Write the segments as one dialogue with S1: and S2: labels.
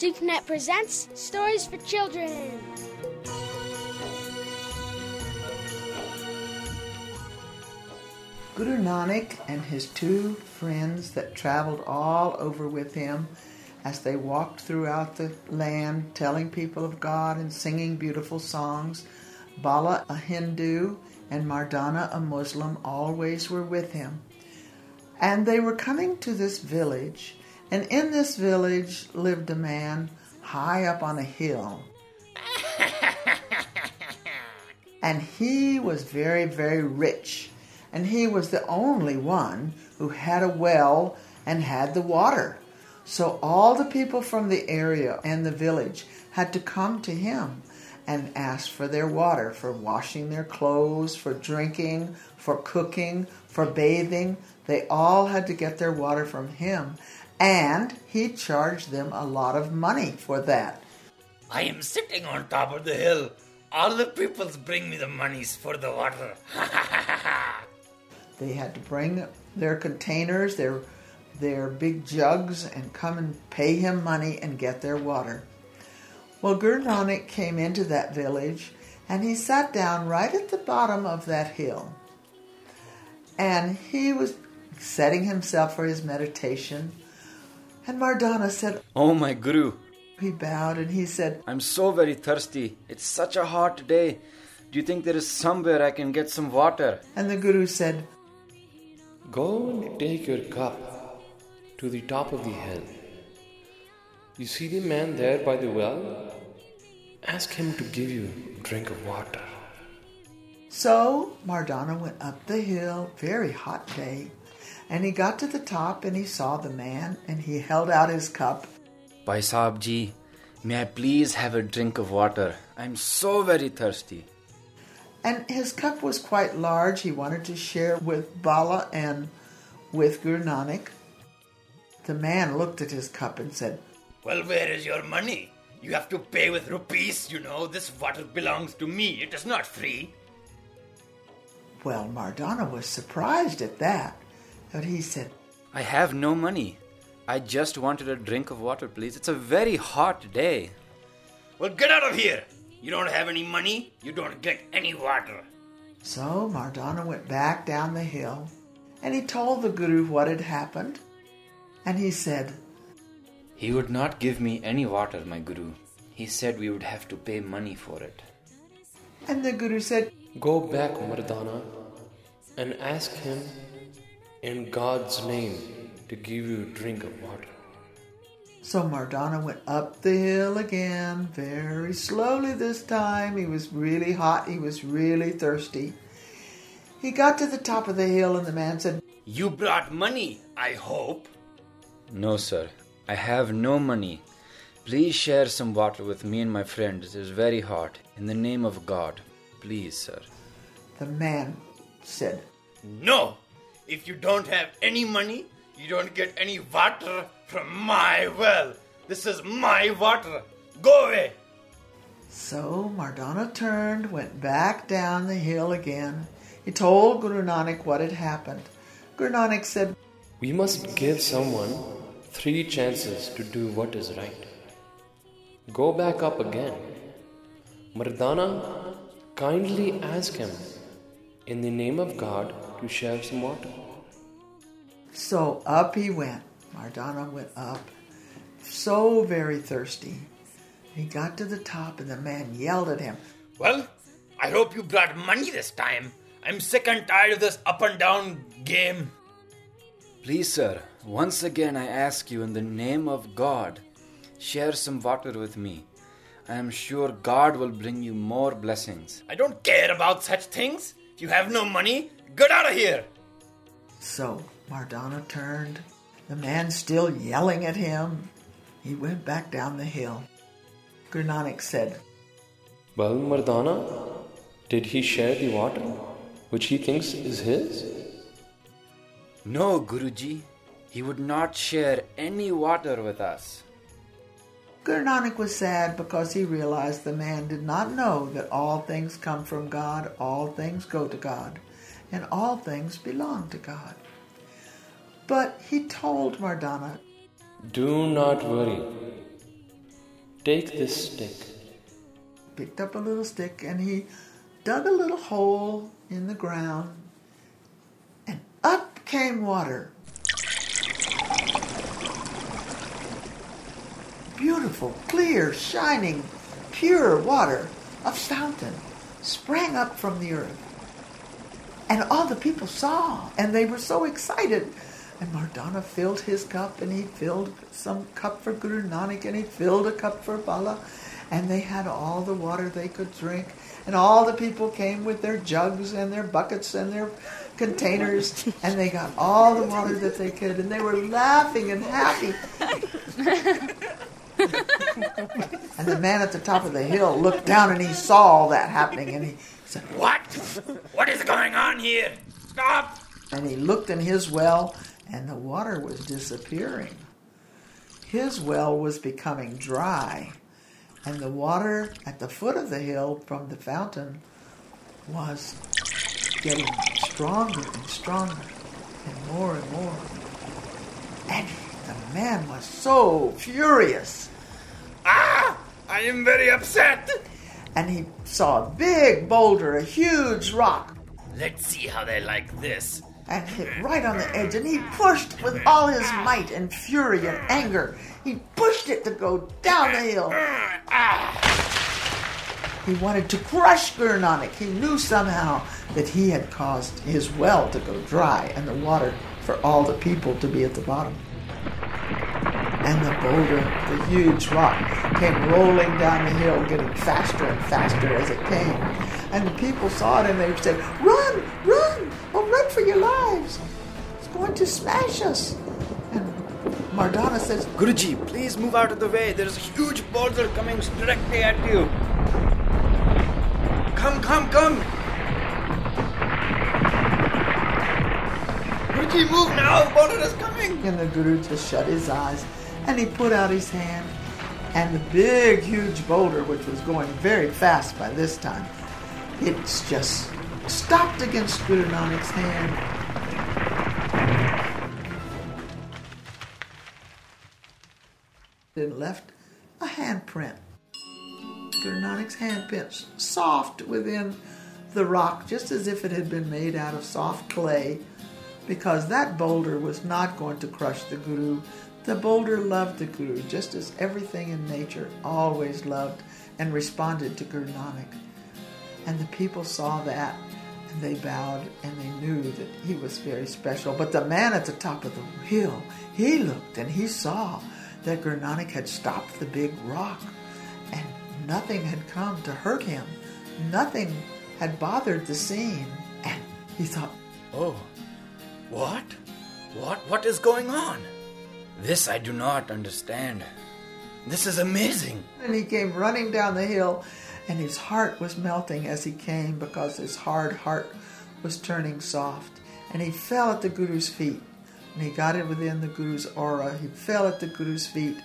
S1: GConnect presents Stories for Children.
S2: Guru Nanak and his two friends that traveled all over with him as they walked throughout the land telling people of God and singing beautiful songs. Bala, a Hindu, and Mardana, a Muslim, always were with him. And they were coming to this village, and in this village lived a man high up on a hill. and he was very, very rich, and he was the only one who had a well and had the water. So all the people from the area and the village had to come to him and ask for their water for washing their clothes, for drinking, for cooking, for bathing. They all had to get their water from him, and he charged them a lot of money for that.
S3: I am sitting on top of the hill. All the peoples bring me the monies for the water.
S2: They had to bring their containers, their their big jugs, and come and pay him money and get their water. Well, Guru Nanak came into that village and he sat down right at the bottom of that hill. And he was setting himself for his meditation. And Mardana said,
S4: Oh, my Guru,
S2: he bowed and he said,
S4: I'm so very thirsty. It's such a hot day. Do you think there is somewhere I can get some water?
S2: And the Guru said,
S5: Go and take your cup to the top of the hill. You see the man there by the well? Ask him to give you a drink of water.
S2: So Mardana went up the hill, very hot day, and he got to the top and he saw the man and he held out his cup.
S4: Bhai Sahib ji, may I please have a drink of water? I'm so very thirsty.
S2: And his cup was quite large. He wanted to share with Bala and with Guru Nanak. The man looked at his cup and said,
S3: well, where is your money? You have to pay with rupees, you know. This water belongs to me. It is not free.
S2: Well, Mardana was surprised at that. But he said,
S4: I have no money. I just wanted a drink of water, please. It's a very hot day.
S3: Well, get out of here. You don't have any money. You don't get any water.
S2: So Mardana went back down the hill and he told the Guru what had happened. And he said,
S4: He would not give me any water, my Guru. He said we would have to pay money for it.
S2: And the Guru said,
S5: Go back, Mardana, and ask him in God's name to give you a drink of water.
S2: So Mardana went up the hill again, very slowly this time. He was really hot, he was really thirsty. He got to the top of the hill, and the man said,
S3: You brought money, I hope.
S4: No, sir. I have no money. Please share some water with me and my friends. It is very hot. In the name of God. Please, sir.
S2: The man said,
S3: No! If you don't have any money, you don't get any water from my well. This is my water. Go away.
S2: So Mardana turned, went back down the hill again. He told Guru Nanak what had happened. Guru Nanak said,
S5: We must give someone three chances to do what is right. Go back up again. Mardana, kindly ask him in the name of God to share some water.
S2: So up he went. Mardana went up, so very thirsty. He got to the top, and the man yelled at him,
S3: Well, I hope you brought money this time. I'm sick and tired of this up and down game.
S4: Please, sir, once again I ask you in the name of God, share some water with me. I am sure God will bring you more blessings.
S3: I don't care about such things. If you have no money, get out of here.
S2: So Mardana turned. The man still yelling at him. He went back down the hill. Guru Nanak said,
S5: Well, Mardana, did he share the water which he thinks is his?
S4: No, Guruji, he would not share any water with us.
S2: Guru Nanak was sad because he realized the man did not know that all things come from God, all things go to God, and all things belong to God. But he told Mardana,
S5: Do not worry. Take this stick.
S2: picked up a little stick and he dug a little hole in the ground, and up came water. Beautiful, clear, shining, pure water, a fountain, sprang up from the earth. And all the people saw, and they were so excited. And Mardana filled his cup, and he filled some cup for Guru Nanak, and he filled a cup for Bala. And they had all the water they could drink. And all the people came with their jugs and their buckets and their containers, and they got all the water that they could, and they were laughing and happy. the man at the top of the hill looked down and he saw all that happening, and he said,
S3: What? What is going on here? Stop!
S2: And he looked in his well, and the water was disappearing. His well was becoming dry, and the water at the foot of the hill from the fountain was getting stronger and stronger, and more and more. And the man was so furious.
S3: I am very upset!
S2: And he saw a big boulder, a huge rock,
S3: Let's see how they like this.
S2: and hit right on the edge, and he pushed with all his might and fury and anger. He pushed it to go down the hill. He wanted to crush Guru Nanak. He knew somehow that he had caused his well to go dry and the water for all the people to be at the bottom. And the boulder, the huge rock, came rolling down the hill, getting faster and faster as it came. And the people saw it and they said, Run, run, oh, run for your lives. It's going to smash us. And Mardana says,
S4: Guruji, please move out of the way. There's a huge boulder coming directly at you. Come, come, come.
S3: Guruji, move now! The boulder is coming!
S2: And the Guru just shut his eyes and he put out his hand. And the big, huge boulder, which was going very fast by this time, it just stopped against Guru hand. Then left a handprint. Nanak's handprint, soft within the rock, just as if it had been made out of soft clay because that boulder was not going to crush the Guru. The boulder loved the Guru, just as everything in nature always loved and responded to Guru Nanak. And the people saw that and they bowed and they knew that he was very special. But the man at the top of the hill, he looked and he saw that Guru Nanak had stopped the big rock and nothing had come to hurt him. Nothing had bothered the scene. And he thought,
S4: Oh, what? What? What is going on? This I do not understand. This is amazing.
S2: And he came running down the hill, and his heart was melting as he came because his hard heart was turning soft. And he fell at the Guru's feet. And he got it within the Guru's aura. He fell at the Guru's feet.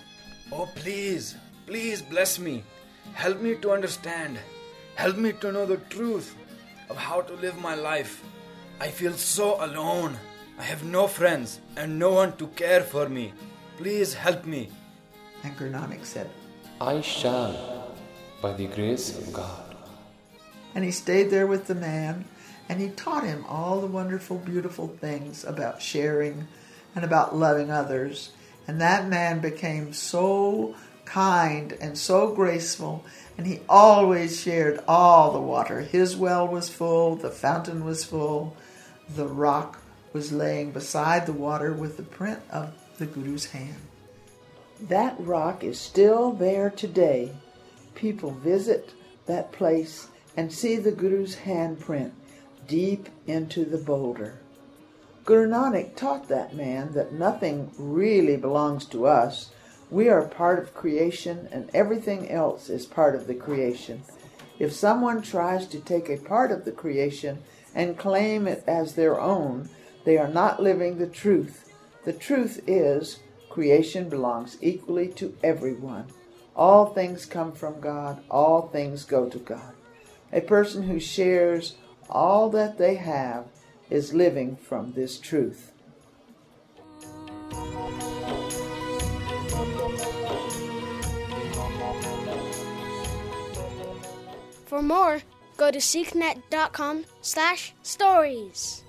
S4: Oh, please, please bless me. Help me to understand. Help me to know the truth of how to live my life. I feel so alone. I have no friends and no one to care for me. Please help me.
S2: And Guru Nanak said,
S5: I shall, by the grace of God.
S2: And he stayed there with the man, and he taught him all the wonderful, beautiful things about sharing and about loving others. And that man became so kind and so graceful, and he always shared all the water. His well was full, the fountain was full, the rock was laying beside the water with the print of the Guru's hand. That rock is still there today. People visit that place and see the Guru's handprint deep into the boulder. Guru Nanak taught that man that nothing really belongs to us. We are part of creation and everything else is part of the creation. If someone tries to take a part of the creation and claim it as their own, they are not living the truth. The truth is creation belongs equally to everyone. All things come from God, all things go to God. A person who shares all that they have is living from this truth.
S1: For more, go to sikhnet.com slash stories.